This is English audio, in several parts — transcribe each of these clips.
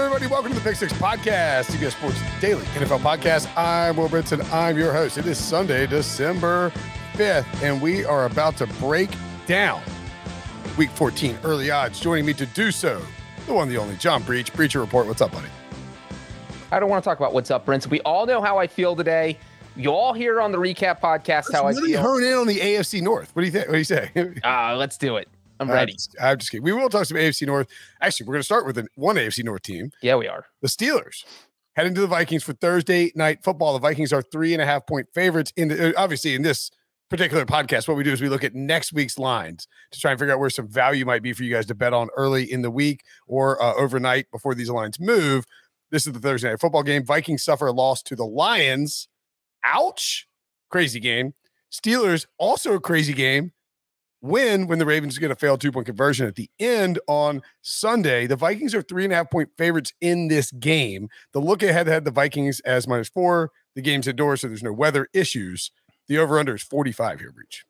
Everybody? Welcome to the Pick Six Podcast, CBS Sports Daily NFL Podcast. I'm Will Brinson. I'm your host. It is Sunday, December 5th, and we are about to break down Week 14 early odds. Joining me to do so, the one, the only, John Breech. Breacher Report. What's up, buddy? I don't want to talk about what's up, Prince. We all know how I feel today. You all hear on the recap podcast Let's how really I feel. hone in on the AFC North. What do you think? What do you say? Uh, let's do it. I'm ready. I'm just kidding. We will talk some AFC North. Actually, we're going to start with an, one AFC North team. Yeah, we are. the Steelers heading to the Vikings for Thursday night football. The Vikings are three and a half point favorites. In the, uh, obviously in this particular podcast, what we do is we look at next week's lines to try and figure out where some value might be for you guys to bet on early in the week or uh, overnight before these lines move. This is the Thursday night football game. Vikings suffer a loss to the Lions. Ouch! Crazy game. Steelers also a crazy game win when the Ravens get a failed two point conversion at the end on Sunday. The Vikings are three and a half point favorites in this game. The look ahead had the Vikings as minus four. The game's indoors, so there's no weather issues. The over under is 45 here, Breech.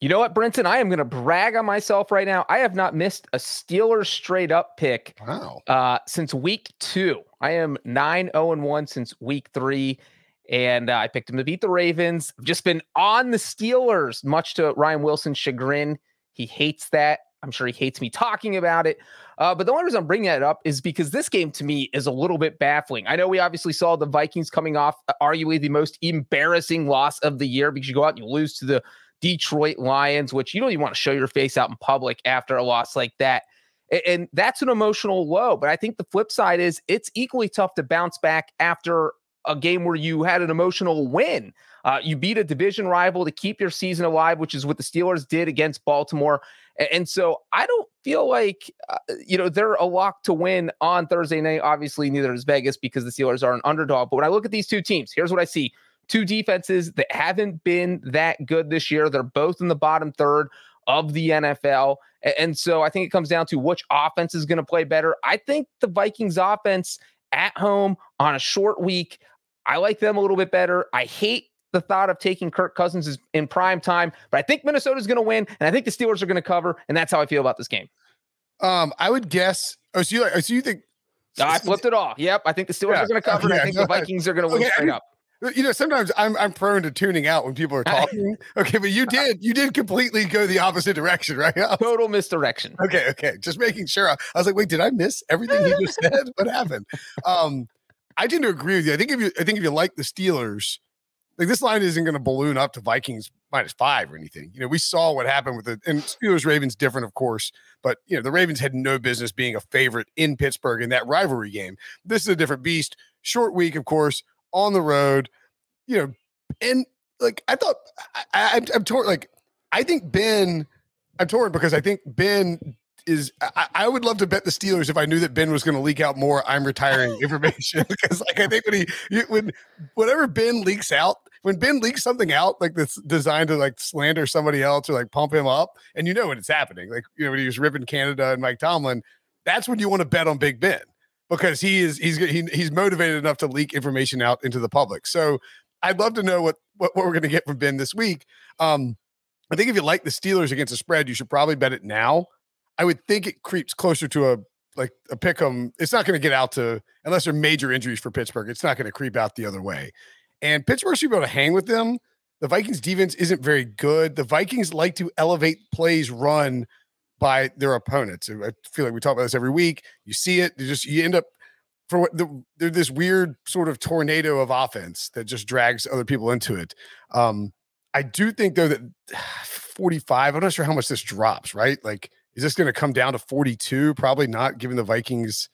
You know what, Brinson? I am going to brag on myself right now. I have not missed a Steelers straight up pick Wow. uh, since week two. I am 9 0 1 since week three. And uh, I picked him to beat the Ravens. I've just been on the Steelers, much to Ryan Wilson's chagrin. He hates that. I'm sure he hates me talking about it. Uh, but the only reason I'm bringing that up is because this game to me is a little bit baffling. I know we obviously saw the Vikings coming off uh, arguably the most embarrassing loss of the year because you go out and you lose to the Detroit Lions, which you don't even want to show your face out in public after a loss like that. And that's an emotional low. But I think the flip side is it's equally tough to bounce back after a game where you had an emotional win. Uh, you beat a division rival to keep your season alive, which is what the Steelers did against Baltimore. And so I don't feel like, uh, you know, they're a lock to win on Thursday night. Obviously, neither is Vegas because the Steelers are an underdog. But when I look at these two teams, here's what I see two defenses that haven't been that good this year. They're both in the bottom third of the NFL. And so I think it comes down to which offense is going to play better. I think the Vikings offense at home on a short week, I like them a little bit better. I hate the thought of taking Kirk Cousins in prime time, but I think Minnesota's going to win, and I think the Steelers are going to cover, and that's how I feel about this game. Um, I would guess. Oh, so you like? So you think? I flipped it off. Yep, I think the Steelers Yeah, are going to cover, and yeah, I think go the. Vikings are going to win Okay, straight up. You know, sometimes I'm I'm prone to tuning out when people are talking. Okay, but you did you did completely go the opposite direction, right? Total misdirection. Okay, okay. Just making sure. I was like, wait, did I miss everything he just said? What happened? Um, I tend to agree with you. I think if you I think if you like the Steelers, like this line isn't going to balloon up to Vikings minus five or anything. You know, we saw what happened with the and Steelers Ravens different, of course, but you know, the Ravens had no business being a favorite in Pittsburgh in that rivalry game. This is a different beast. Short week, of course, on the road, you know, and like I thought I, I'm torn like I think Ben I'm torn because I think Ben is I, I would love to bet the Steelers if I knew that Ben was going to leak out more I'm retiring information. Because like I think when he when whatever Ben leaks out when Ben leaks something out like that's designed to like slander somebody else or like pump him up and you know when it's happening like you know when he was ripping Canada and Mike Tomlin that's when you want to bet on Big Ben because he is he's he, he's motivated enough to leak information out into the public. So I'd love to know what what, what we're going to get from Ben this week. Um I think if you like the Steelers against the spread, you should probably bet it now. I would think it creeps closer to a like a pick 'em. It's not going to get out to unless there are major injuries for Pittsburgh. It's not going to creep out the other way. And Pittsburgh should be able to hang with them. The Vikings defense isn't very good. The Vikings like to elevate plays run by their opponents. I feel like we talk about this every week. You see it. You just you end up for what the, they're this weird sort of tornado of offense that just drags other people into it. Um, I do think though that 45. I'm not sure how much this drops. Right? Like, is this going to come down to 42? Probably not, given the Vikings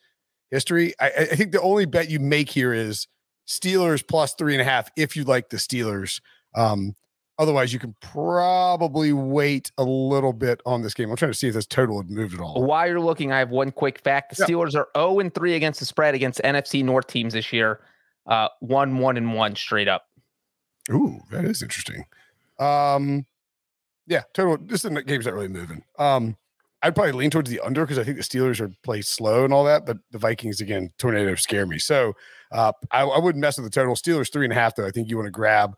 history. I, I think the only bet you make here is Steelers plus three and a half if you like the Steelers. Um, otherwise, you can probably wait a little bit on this game. I'm trying to see if this total had moved at all. While you're looking, I have one quick fact: the Yeah. Steelers are 0 and 3 against the spread against NFC North teams this year. Uh, one, one, and one straight up. Ooh, that is interesting. Um, yeah, total. This is- game's not really moving. Um, I'd probably lean towards the under because I think the Steelers are play slow and all that, but the Vikings again, tornado scare me. So uh, I, I wouldn't mess with the total. Steelers three and a half though. I think you want to grab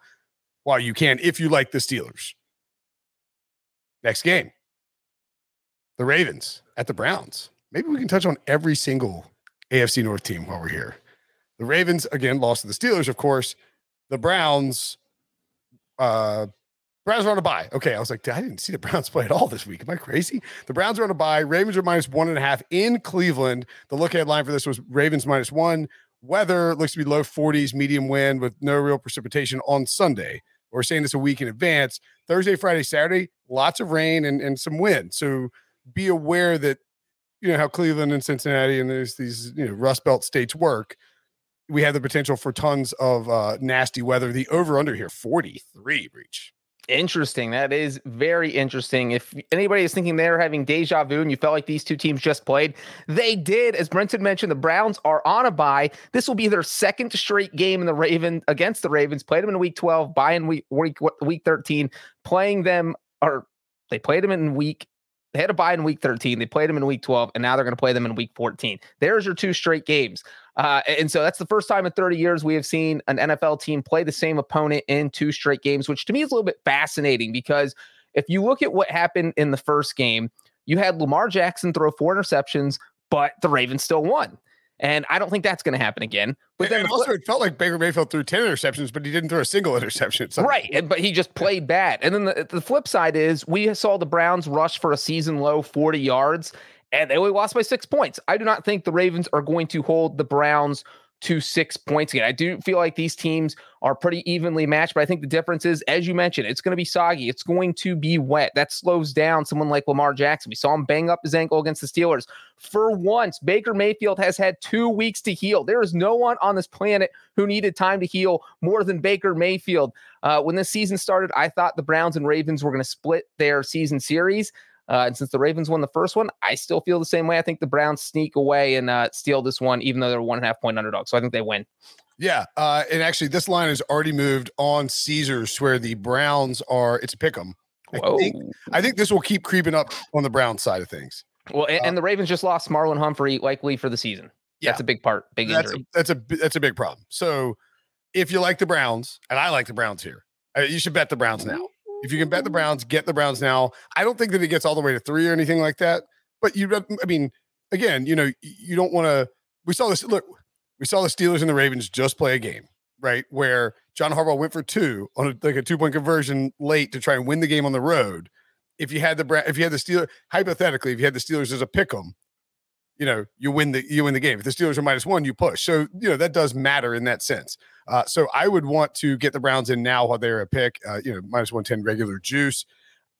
while you can if you like the Steelers. Next game, the Ravens at the Browns. Maybe we can touch on every single AFC North team while we're here. The Ravens again lost to the Steelers, of course. The Browns, uh, Browns are on a bye. Okay, I was like, I didn't see the Browns play at all this week. Am I crazy? The Browns are on a bye. Ravens are minus one and a half in Cleveland. The look ahead line for this was Ravens minus one. Weather looks to be low 40s, medium wind with no real precipitation on Sunday. We're saying this a week in advance. Thursday, Friday, Saturday, lots of rain and, and some wind. So be aware that you know how Cleveland and Cincinnati and there's these you know Rust Belt states work. We have the potential for tons of uh, nasty weather. The over under here 43 reach. Interesting. That is very interesting. If anybody is thinking they're having deja vu and you felt like these two teams just played, they did. As Brinson mentioned, the Browns are on a bye. This will be their second straight game in the Raven against the Ravens. Played them in week 12, bye in week week, week 13, playing them or they played them in week they had a bye in week 13. They played them in week 12, and now they're going to play them in week 14. There's your two straight games. Uh, and so that's the first time in 30 years we have seen an NFL team play the same opponent in two straight games, which to me is a little bit fascinating because if you look at what happened in the first game, you had Lamar Jackson throw four interceptions, but the Ravens still won. And I don't think that's going to happen again. But then also, it felt like Baker Mayfield threw 10 interceptions, but he didn't throw a single interception. some right, and, but he just played bad. And then the, the flip side is we saw the Browns rush for a season low 40 yards, and they only lost by six points. I do not think the Ravens are going to hold the Browns to six points again. I do feel like these teams are pretty evenly matched, but I think the difference is, as you mentioned, it's going to be soggy. It's going to be wet. That slows down someone like Lamar Jackson. We saw him bang up his ankle against the Steelers. For once, Baker Mayfield has had two weeks to heal. There is no one on this planet who needed time to heal more than Baker Mayfield. Uh, when this season started, I thought the Browns and Ravens were going to split their season series. Uh, and since the Ravens won the first one, I still feel the same way. I think the Browns sneak away and uh, steal this one, even though they're one and a half point underdog. So I think they win. Yeah. Uh, and actually, this line has already moved on Caesars, where the Browns are, it's a pick 'em. I think, I think this will keep creeping up on the Brown side of things. well, and, and the Ravens just lost Marlon Humphrey, likely for the season. Yeah. That's a big part, big That's a, injury. that's a that's a big problem. So if you like the Browns, and I like the Browns here, uh, you should bet the Browns now. If you can bet the mm-hmm. Browns, get the Browns now. I don't think that it gets all the way to three or anything like that. But you, I mean, again, you know, you don't want to. We saw this. Look, we saw the Steelers and the Ravens just play a game, right? Where John Harbaugh went for two on a, like a two point conversion late to try and win the game on the road. If you had the if you had the Steelers, hypothetically, if you had the Steelers as a pick 'em, you know, you win the you win the game. If the Steelers are minus one, you push. So you know that does matter in that sense. Uh, so I would want to get the Browns in now while they're a pick. Uh, you know, minus one ten regular juice.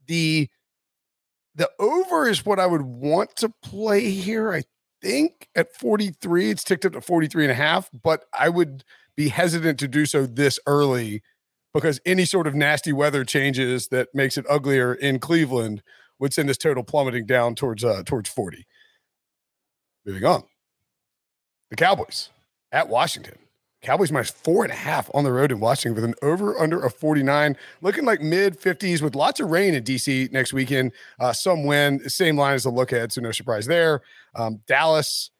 The the over is what I would want to play here. I think at 43, it's ticked up to 43 and a half, but I would be hesitant to do so this early because any sort of nasty weather changes that makes it uglier in Cleveland would send this total plummeting down towards uh towards 40. Moving on. The Cowboys at Washington. Cowboys minus four and a half on the road in Washington with an over under of 49, looking like mid 50s with lots of rain in DC next weekend. Uh, some wind, same line as the look ahead, so no surprise there. Um, Dallas,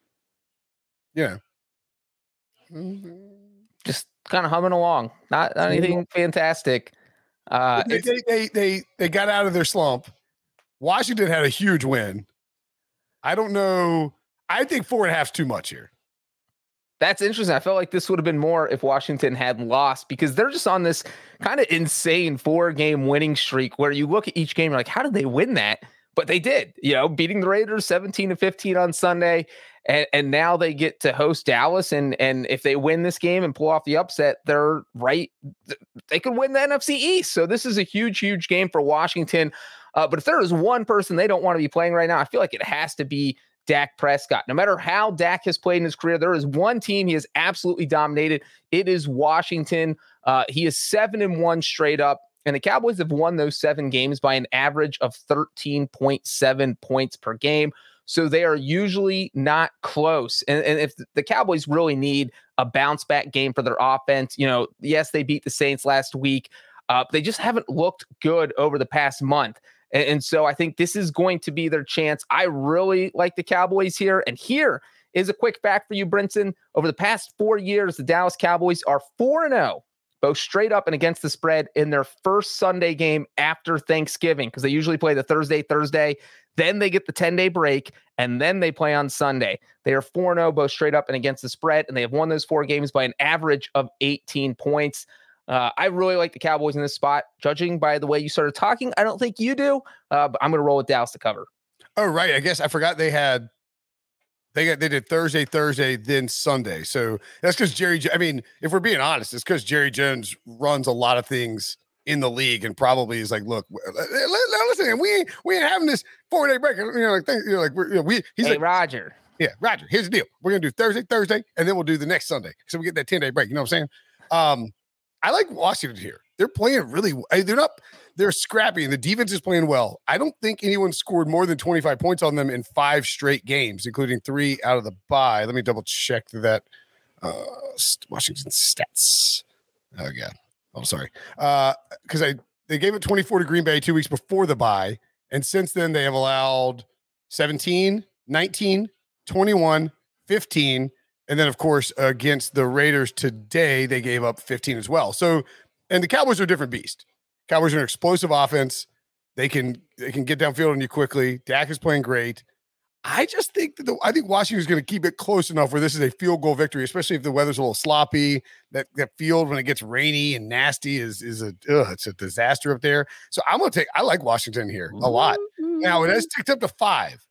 you know, Just kind of humming along. Not, not anything fantastic. Uh, they, they, they they they got out of their slump. Washington had a huge win. I don't know. I think four and a half is too much here. That's interesting. I felt like this would have been more if Washington had lost because they're just on this kind of insane four game winning streak where you look at each game, you're like, how did they win that? But they did, you know, beating the Raiders 17 to 15 on Sunday. And, and now they get to host Dallas. And, and if they win this game and pull off the upset, they're right. They could win the NFC East. So this is a huge, huge game for Washington. Uh, but if there is one person they don't want to be playing right now, I feel like it has to be Dak Prescott. No matter how Dak has played in his career, there is one team he has absolutely dominated. It is Washington. Uh, he is seven and one straight up. And the Cowboys have won those seven games by an average of 13.7 points per game. So they are usually not close. And, and, if the Cowboys really need a bounce back game for their offense, you know, yes, they beat the Saints last week. Uh, they just haven't looked good over the past month. And, and so I think this is going to be their chance. I really like the Cowboys here. And here is a quick fact for you, Brinson. Over the past four years, the Dallas Cowboys are 4 0 both straight up and against the spread in their first Sunday game after Thanksgiving, because they usually play the Thursday, Thursday. Then they get the 10 day break, and then they play on Sunday. They are 4 0, both straight up and against the spread, and they have won those four games by an average of 18 points. Uh, I really like the Cowboys in this spot. Judging by the way you started talking, I don't think you do, uh, but I'm going to roll with Dallas to cover. Oh, right. I guess I forgot they had they got they did Thursday, Thursday, then Sunday. So that's because Jerry. I mean, if we're being honest, it's because Jerry Jones runs a lot of things in the league and probably is like, look, listen, we ain't we ain't having this four day break. You know, like you know, like we're you know, we. He's hey, like Roger. Yeah, Roger. Here's the deal. We're gonna do Thursday, Thursday, and then we'll do the next Sunday. So we get that ten day break. You know what I'm saying? Um, I like Washington here. They're playing really. They're not. They're scrappy, and the defense is playing well. I don't think anyone scored more than 25 points on them in five straight games, including three out of the bye. Let me double check that. Uh, Washington stats. Oh god. Oh, sorry. Uh, because I they gave it 24 to Green Bay two weeks before the bye, and since then they have allowed 17, 19, 21, 15, and then, of course, against the Raiders today, they gave up 15 as well. So, and the Cowboys are a different beast. Cowboys are an explosive offense. They can they can get downfield on you quickly. Dak is playing great. I just think that the, I think Washington is going to keep it close enough where this is a field goal victory, especially if the weather's a little sloppy. That that field when it gets rainy and nasty is is a ugh, it's a disaster up there. So I'm going to take. I like Washington here a lot. Mm-hmm. Now it has ticked up to five.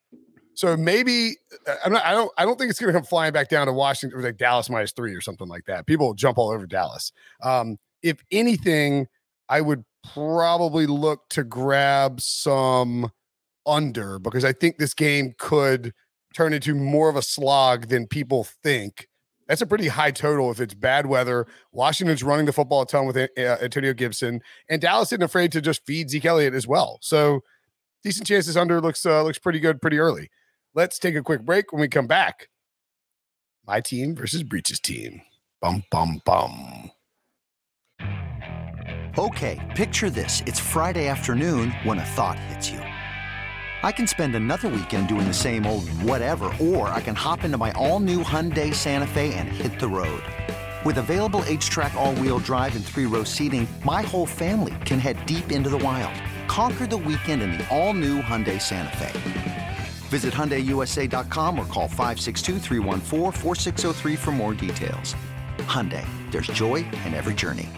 So maybe uh, not. I don't. I don't think it's going to come flying back down to Washington or like Dallas minus three or something like that. People jump all over Dallas. Um, if anything, I would probably look to grab some under because I think this game could turn into more of a slog than people think. That's a pretty high total if it's bad weather. Washington's running the football a ton with uh, Antonio Gibson, and Dallas isn't afraid to just feed Zeke Elliott as well. So decent chances under looks uh, looks pretty good pretty early. Let's take a quick break. When we come back, my team versus Breech's team. Bum, bum, bum. Okay, picture this. It's Friday afternoon when a thought hits you. I can spend another weekend doing the same old whatever, or I can hop into my all new Hyundai Santa Fe and hit the road. With available HTRAC all wheel drive, and three row seating, my whole family can head deep into the wild. Conquer the weekend in the all new Hyundai Santa Fe. Visit HyundaiUSA.com or call 562 for more details. Hyundai, there's joy in every journey.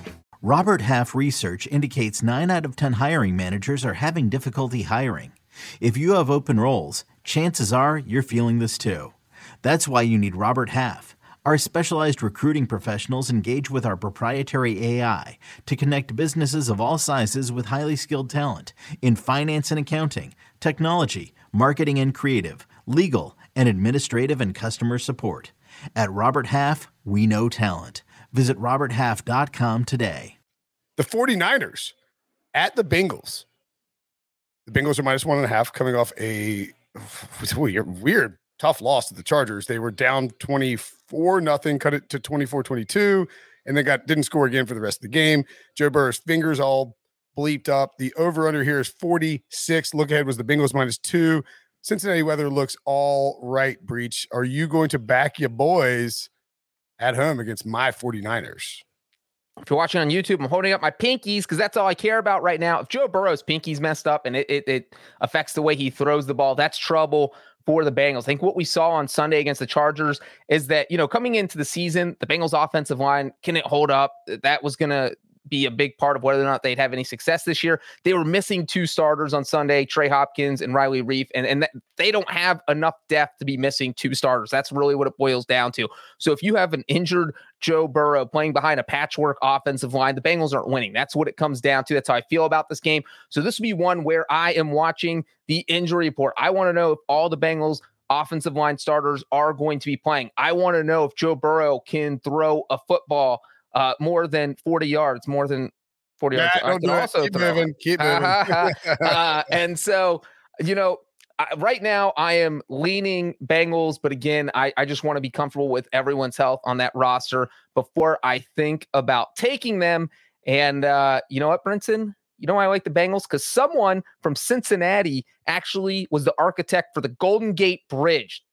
Robert Half research indicates 9 out of 10 hiring managers are having difficulty hiring. If you have open roles, chances are you're feeling this too. That's why you need Robert Half. Our specialized recruiting professionals engage with our proprietary AI to connect businesses of all sizes with highly skilled talent in finance and accounting, technology, marketing and creative, legal, and administrative and customer support. At Robert Half, we know talent. Visit RobertHalf.com today. The 49ers at the Bengals. The Bengals are minus one and a half coming off a weird, weird tough loss to the Chargers. They were down 24 nothing, cut it to 24 22, and then got didn't score again for the rest of the game. Joe Burrow's fingers all bleeped up. The over under here is 46. Look ahead was the Bengals minus two. Cincinnati weather looks all right, Breech. Are you going to back your boys at home against my 49ers? If you're watching on YouTube, I'm holding up my pinkies because that's all I care about right now. If Joe Burrow's pinkies messed up and it, it, it affects the way he throws the ball, that's trouble for the Bengals. I think what we saw on Sunday against the Chargers is that, you know, coming into the season, the Bengals offensive line, can it hold up? That was going to be a big part of whether or not they'd have any success this year. They were missing two starters on Sunday, Trey Hopkins and Riley Reiff, and, and that, they don't have enough depth to be missing two starters. That's really what it boils down to. So if you have an injured Joe Burrow playing behind a patchwork offensive line, the Bengals aren't winning. That's what it comes down to. That's how I feel about this game. So this will be one where I am watching the injury report. I want to know if all the Bengals offensive line starters are going to be playing. I want to know if Joe Burrow can throw a football uh, more than 40 yards, more than 40 yards. Don't do also keep throw. moving, keep moving. uh, and so, you know, I, right now I am leaning Bengals, but again, I, I just want to be comfortable with everyone's health on that roster before I think about taking them. And uh, you know what, Brinson? You know why I like the Bengals? Because someone from Cincinnati actually was the architect for the Golden Gate Bridge.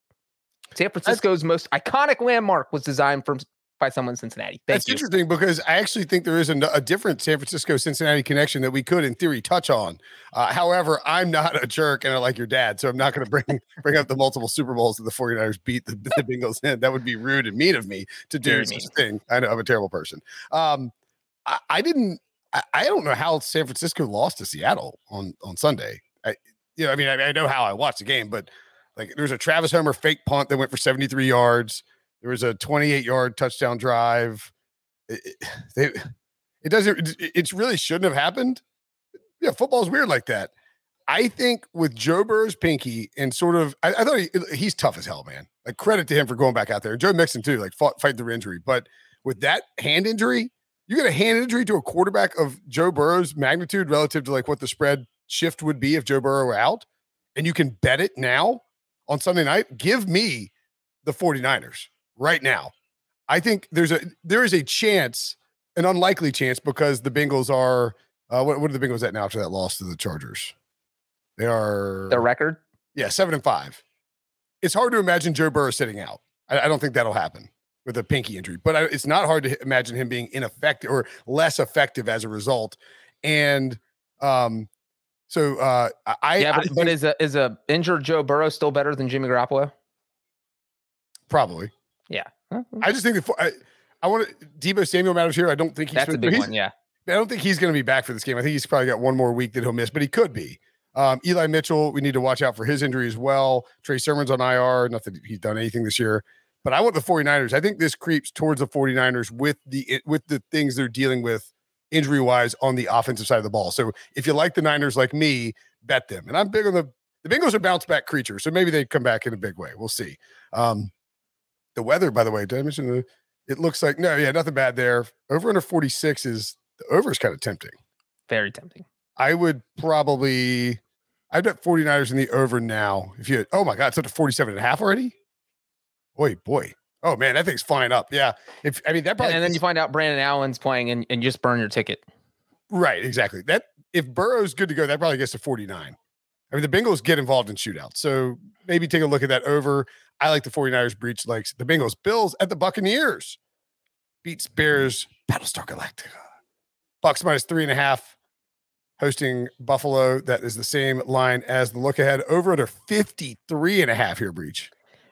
San Francisco's most iconic landmark was designed from by someone in Cincinnati. Thank That's you. interesting because I actually think there is a, a different San Francisco Cincinnati connection that we could, in theory, touch on. Uh, however, I'm not a jerk and I like your dad, so I'm not going to bring bring up the multiple Super Bowls that the 49ers beat the, the Bengals in. That would be rude and mean of me to do such mean. a thing. I know I'm a terrible person. Um, I, I didn't. I, I, don't know how San Francisco lost to Seattle on on Sunday. I, you know, I mean, I, I know how I watched the game, but like there was a Travis Homer fake punt that went for 73 yards. There was a 28 yard touchdown drive. It, it, they, it doesn't, it, it really shouldn't have happened. Yeah, football's weird like that. I think with Joe Burrow's pinky and sort of, I, I thought he, he's tough as hell, man. Like credit to him for going back out there. Joe Mixon too, like fought, fight through injury. But with that hand injury, you get a hand injury to a quarterback of Joe Burrow's magnitude relative to like what the spread shift would be if Joe Burrow were out, and you can bet it now on Sunday night. Give me the 49ers right now. I think there's a there is a chance, an unlikely chance, because the Bengals are uh, what, what are the Bengals at now after that loss to the Chargers? They are their record. Yeah, seven and five. It's hard to imagine Joe Burrow sitting out. I, I don't think that'll happen with a pinky injury, but I, it's not hard to imagine him being ineffective or less effective as a result. And um, so uh, I yeah, but, think, but is a is a injured Joe Burrow still better than Jimmy Garoppolo? Probably. Yeah. I just think that I, I want to Deebo Samuel matters here. I don't think he's that's a big one. Yeah. I don't think he's going to be back for this game. I think he's probably got one more week that he'll miss, but he could be. Um, Eli Mitchell, we need to watch out for his injury as well. Trey Sermon's on IR. Not that he's done anything this year, but I want the 49ers. I think this creeps towards the 49ers with the with the things they're dealing with injury wise on the offensive side of the ball. So if you like the Niners like me, bet them. And I'm big on the the Bengals are bounce back creatures, so maybe they come back in a big way. We'll see. Um, the weather, by the way, did I mention the? It looks like no, yeah, nothing bad there. Over under 46 is the over is kind of tempting. Very tempting. I would probably I bet 49ers in the over now. If you oh my god, it's up to 47 and a half already. Boy, boy. Oh man, that thing's flying up. Yeah. If I mean that probably and then you find out Brandon Allen's playing and, and just burn your ticket. Right, exactly. That if Burrow's good to go, that probably gets to 49. I mean, the Bengals get involved in shootouts. So maybe take a look at that over. I like the 49ers Breech likes the Bengals. Bills at the Buccaneers. Beats Bears, Battlestar Galactica. Bucks minus three and a half. Hosting Buffalo. That is the same line as the look ahead. Over under 53 and a half here, Breech.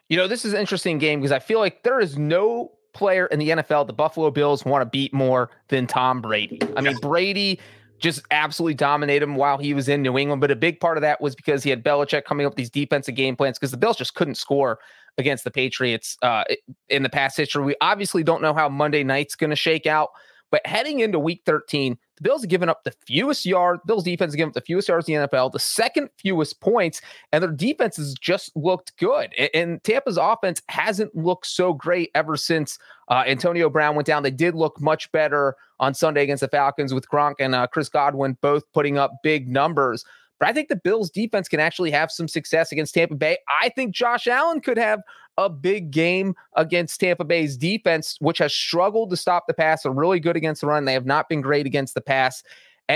You know, this is an interesting game because I feel like there is no player in the NFL the Buffalo Bills want to beat more than Tom Brady. I mean, Brady just absolutely dominate him while he was in New England. But a big part of that was because he had Belichick coming up with these defensive game plans because the Bills just couldn't score against the Patriots uh, in the past history. We obviously don't know how Monday night's going to shake out, but heading into week 13, the Bills have given up the fewest yards. Bills defense has given up the fewest yards in the NFL, the second fewest points, and their defense has just looked good. And, Tampa's offense hasn't looked so great ever since uh, Antonio Brown went down. They did look much better on Sunday against the Falcons with Gronk and uh, Chris Godwin both putting up big numbers. But I think the Bills defense can actually have some success against Tampa Bay. I think Josh Allen could have a big game against Tampa Bay's defense, which has struggled to stop the pass. They're really good against the run. They have not been great against the pass.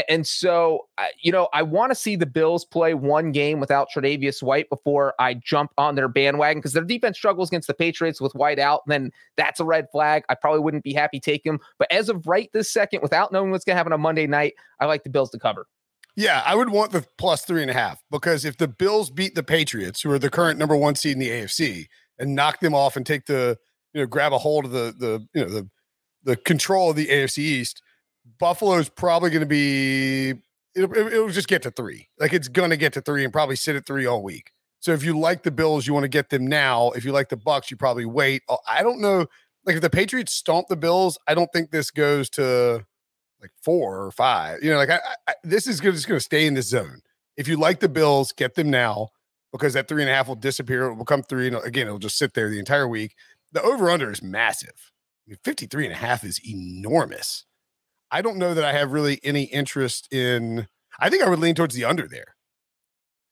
And, so, you know, I want to see the Bills play one game without Tre'Davious White before I jump on their bandwagon because their defense struggles against the Patriots with White out. Then that's a red flag. I probably wouldn't be happy taking them. But as of right this second, without knowing what's going to happen on Monday night, I like the Bills to cover. Yeah, I would want the plus three and a half because if the Bills beat the Patriots, who are the current number one seed in the AFC, and knock them off and take the you know grab a hold of the the you know the the control of the AFC East, Buffalo's probably going to be it'll, it'll just get to three. Like it's going to get to three and probably sit at three all week. So if you like the Bills, you want to get them now. If you like the Bucks, you probably wait. I don't know. Like if the Patriots stomp the Bills, I don't think this goes to like four or five. You know, like I, I this is just going to stay in this zone. If you like the Bills, get them now because that three and a half will disappear. It will come three. And again, it'll just sit there the entire week. The over under is massive. I mean, 53 and a half is enormous. I don't know that I have really any interest in, I think I would lean towards the under there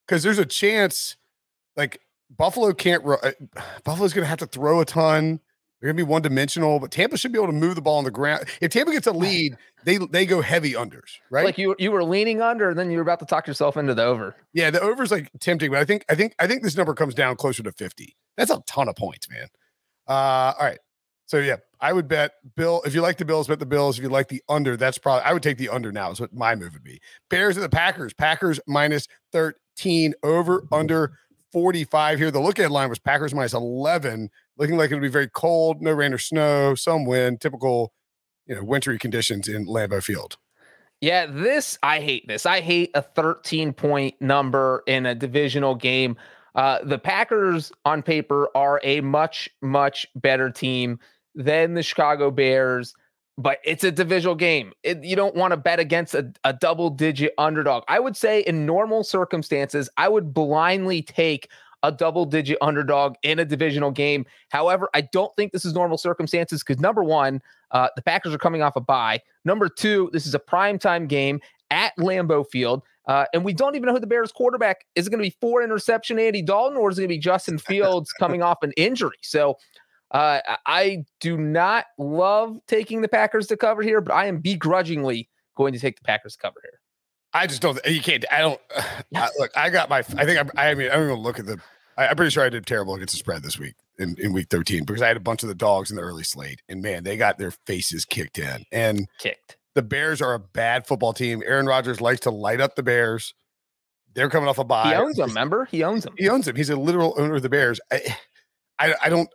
because there's a chance like Buffalo can't, uh, Buffalo's going to have to throw a ton. They're gonna be one dimensional, but Tampa should be able to move the ball on the ground. If Tampa gets a lead, they they go heavy unders, right? Like you you were leaning under, and then you were about to talk yourself into the over. Yeah, the over is like tempting, but I think I think I think this number comes down closer to 50. That's a ton of points, man. Uh all right. So yeah, I would bet Bill. If you like the Bills, bet the Bills. If you like the under, that's probably I would take the under now, is what my move would be. Bears and the Packers. Packers minus 13 over under 45 here. The look at line was Packers minus 11 looking like it'll be very cold, no rain or snow, some wind, typical, you know, wintry conditions in Lambeau Field. Yeah, this I hate this. I hate a 13 point number in a divisional game. Uh, the Packers on paper are a much, much better team than the Chicago Bears, but it's a divisional game. It, you don't want to bet against a, a double digit underdog. I would say in normal circumstances, I would blindly take a double digit underdog in a divisional game. However, I don't think this is normal circumstances because number one, uh, the Packers are coming off a bye. Number two, this is a primetime game at Lambeau Field. Uh, and we don't even know who the Bears quarterback is. It going to be four interception Andy Dalton or is it going to be Justin Fields coming off an injury? So uh, I do not love taking the Packers to cover here, but I am begrudgingly going to take the Packers to cover here. I just don't. You can't. I don't. I, look, I got my. I think. I, I mean, I'm going to look at the. I, am pretty sure I did terrible against the spread this week in, in week 13 because I had a bunch of the dogs in the early slate, and man, they got their faces kicked in. And kicked. The Bears are a bad football team. Aaron Rodgers likes to light up the Bears. They're coming off a bye. He owns them. Remember, he owns them. He owns them. He's a literal owner of the Bears. I, I, I don't.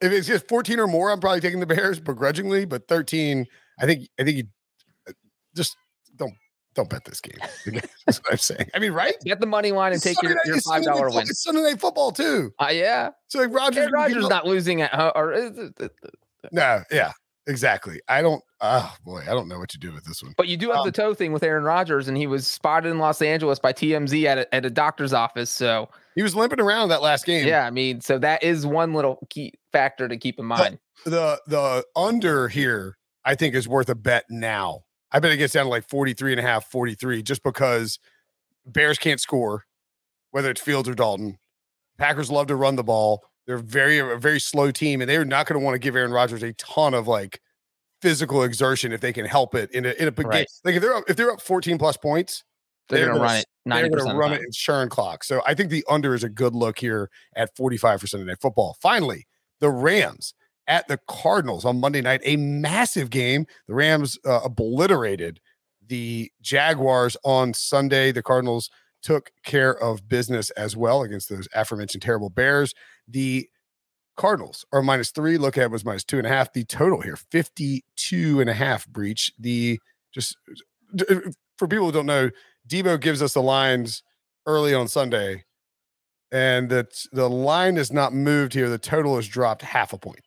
If it's just 14 or more, I'm probably taking the Bears begrudgingly. But 13, I think. I think you uh, just don't don't bet this game. That's what I'm saying. I mean, right? Get the money line and take your, your five dollar win. It's Sunday night football too. Uh, yeah. So like Rogers, Rodgers not losing at uh, or no, yeah, exactly. I don't. Oh boy, I don't know what to do with this one. But you do have um, the toe thing with Aaron Rodgers, and he was spotted in Los Angeles by TMZ at a, at a doctor's office. So he was limping around that last game. Yeah, I mean, so that is one little key factor to keep in mind. The the, the under here, I think, is worth a bet now I bet it gets down to like 43 and a half, 43, just because Bears can't score, whether it's Fields or Dalton. Packers love to run the ball. They're very a very slow team, and they're not going to want to give Aaron Rodgers a ton of like physical exertion if they can help it in a in a big right. game. Like if they're up, if they're up 14 plus points, they're, they're going to run it. They're going to run it in churn clock. So I think the under is a good look here at 45 percent of night football. Finally, the Rams at the Cardinals on Monday night, a massive game. The Rams uh, obliterated the Jaguars on Sunday. The Cardinals took care of business as well against those aforementioned terrible Bears. The Cardinals are minus three. Look at was minus two and a half. The total here, 52 and a half Breech. The just for people who don't know, Debo gives us the lines early on Sunday, and that the line is not moved here. The total is dropped half a point.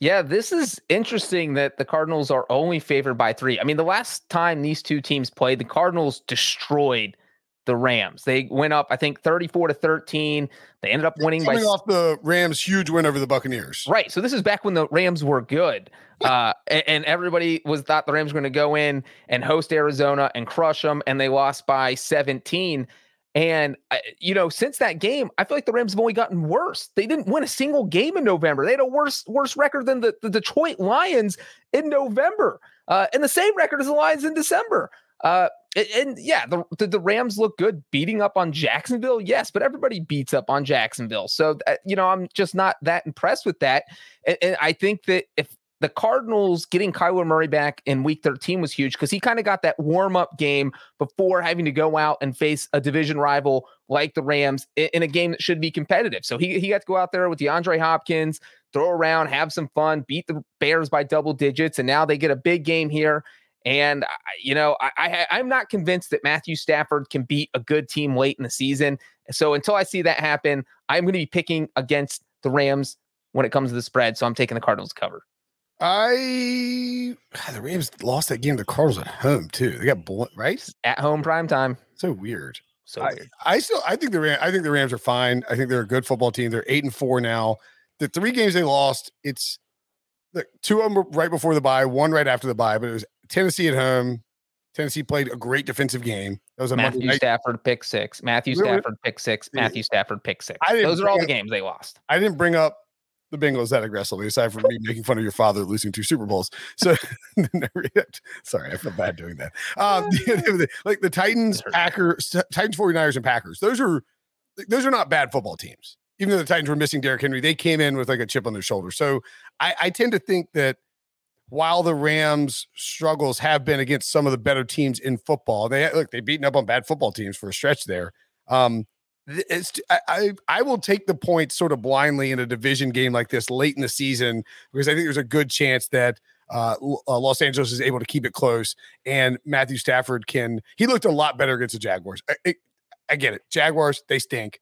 Yeah, this is interesting that the Cardinals are only favored by three. I mean, the last time these two teams played, the Cardinals destroyed the Rams. They went up, I think, 34 to 13. They ended up winning Coming by off the Rams' huge win over the Buccaneers. Right. So this is back when the Rams were good. Uh, and, and, everybody was thought the Rams were going to go in and host Arizona and crush them, and they lost by 17. And you know, since that game, I feel like the Rams have only gotten worse. They didn't win a single game in November. They had a worse worse record than the, the Detroit Lions in November, uh, and the same record as the Lions in December. Uh, and, and yeah, the, the, the Rams look good beating up on Jacksonville. Yes, but everybody beats up on Jacksonville. So uh, you know, I'm just not that impressed with that. And, and I think that if the Cardinals getting Kyler Murray back in week 13 was huge because he kind of got that warm up game before having to go out and face a division rival like the Rams in, a game that should be competitive. So he, he got to go out there with DeAndre Hopkins, throw around, have some fun, beat the Bears by double digits. And now they get a big game here. And, you know, I, I, I'm not convinced that Matthew Stafford can beat a good team late in the season. So until I see that happen, I'm going to be picking against the Rams when it comes to the spread. So I'm taking the Cardinals cover. I the Rams lost that game to the Cardinals at home too. They got blunt, right at home prime time. So weird. So weird. I, I still I think the Rams, I think the Rams are fine. I think they're a good football team. They're eight and four now. The three games they lost, it's the two of them right before the bye, one right after the bye. But it was Tennessee at home. Tennessee played a great defensive game. That was a Matthew Stafford pick six. Matthew Stafford pick six. Matthew Stafford pick six. Those are all the games they lost. I didn't bring up the Bengals that aggressively, aside from me making fun of your father losing two Super Bowls. So, sorry, I feel bad doing that. Um, like the Titans, Packers, Titans, 49ers, and Packers. Those are those are not bad football teams. Even though the Titans were missing Derrick Henry, they came in with like a chip on their shoulder. So I, I tend to think that while the Rams' struggles have been against some of the better teams in football, they look they've beaten up on bad football teams for a stretch there. Um, it's I, I will take the points sort of blindly in a division game like this late in the season because I think there's a good chance that uh, uh, Los Angeles is able to keep it close and Matthew Stafford can. He looked a lot better against the Jaguars. I, I, I get it. Jaguars they stink.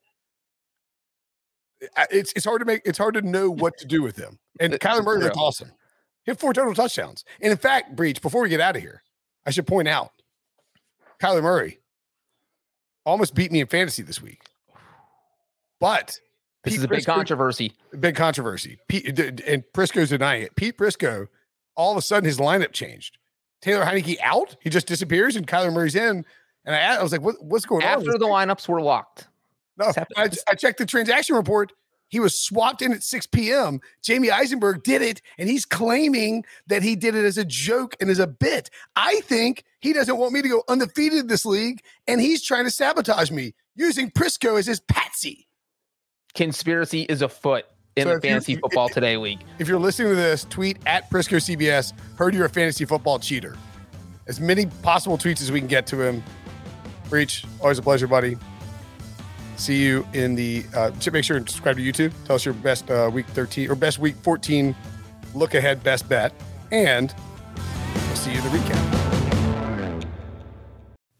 It's it's hard to make it's hard to know what to do with them. And Kyler Murray looked awesome. He had four total touchdowns. And in fact, Breech, before we get out of here, I should point out Kyler Murray almost beat me in fantasy this week. But this Pete is a Prisco, big controversy. Big controversy. Pete, and Prisco's denying it. Pete Prisco, all of a sudden his lineup changed. Taylor Heinicke out. He just disappears, and Kyler Murray's in. And I, I was like, what, "What's going After on?" After the lineups were locked. No, I, I checked the transaction report. He was swapped in at 6 p.m. Jamey Eisenberg did it, and he's claiming that he did it as a joke and as a bit. I think he doesn't want me to go undefeated in this league, and he's trying to sabotage me using Prisco as his patsy conspiracy is afoot in so the fantasy football if, today league. If you're listening to this, tweet at Prisco CBS. Heard you're a fantasy football cheater. As many possible tweets as we can get to him. Reach, always a pleasure, buddy. See you in the. Uh, make sure and subscribe to YouTube. Tell us your best uh, week 13 or best week 14 look ahead best bet, and we'll see you in the recap.